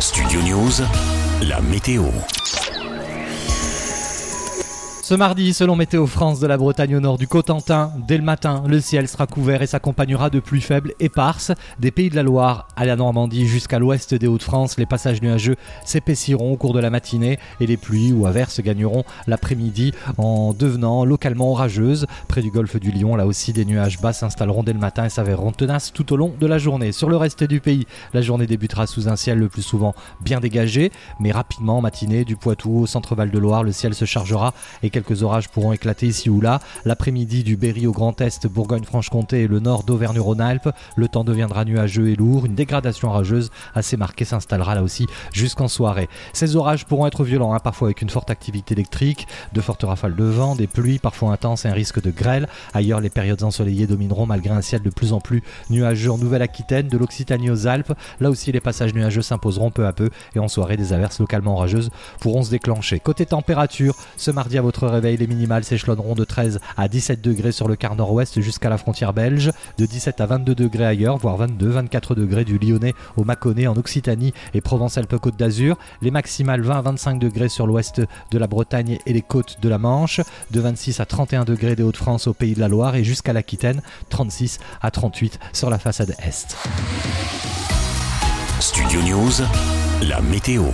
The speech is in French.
Studio News, la météo. Ce mardi, selon Météo France de la Bretagne au nord du Cotentin, dès le matin, le ciel sera couvert et s'accompagnera de pluies faibles éparses. Des pays de la Loire à la Normandie jusqu'à l'ouest des Hauts-de-France, les passages nuageux s'épaissiront au cours de la matinée et les pluies ou averses gagneront l'après-midi en devenant localement orageuses. Près du golfe du Lion, là aussi, des nuages bas s'installeront dès le matin et s'avéreront tenaces tout au long de la journée. Sur le reste du pays, la journée débutera sous un ciel le plus souvent bien dégagé, mais rapidement en matinée, du Poitou au centre-val de Loire, le ciel se chargera et quelques orages pourront éclater ici ou là. L'après-midi du Berry au Grand Est, Bourgogne-Franche-Comté et le nord d'Auvergne-Rhône-Alpes, le temps deviendra nuageux et lourd. Une dégradation orageuse assez marquée s'installera là aussi jusqu'en soirée. Ces orages pourront être violents, hein, parfois avec une forte activité électrique, de fortes rafales de vent, des pluies parfois intenses et un risque de grêle. Ailleurs, les périodes ensoleillées domineront malgré un ciel de plus en plus nuageux en Nouvelle-Aquitaine, de l'Occitanie aux Alpes. Là aussi, les passages nuageux s'imposeront peu à peu et en soirée, des averses localement orageuses pourront se déclencher. Côté température, ce mardi à votre réveil, les minimales s'échelonneront de 13 à 17 degrés sur le quart nord-ouest jusqu'à la frontière belge, de 17 à 22 degrés ailleurs, voire 22-24 degrés du Lyonnais au Mâconnais en Occitanie et Provence-Alpes-Côte d'Azur, les maximales 20 à 25 degrés sur l'ouest de la Bretagne et les côtes de la Manche, de 26 à 31 degrés des Hauts-de-France au Pays de la Loire et jusqu'à l'Aquitaine, 36 à 38 sur la façade est. Studio News, la météo.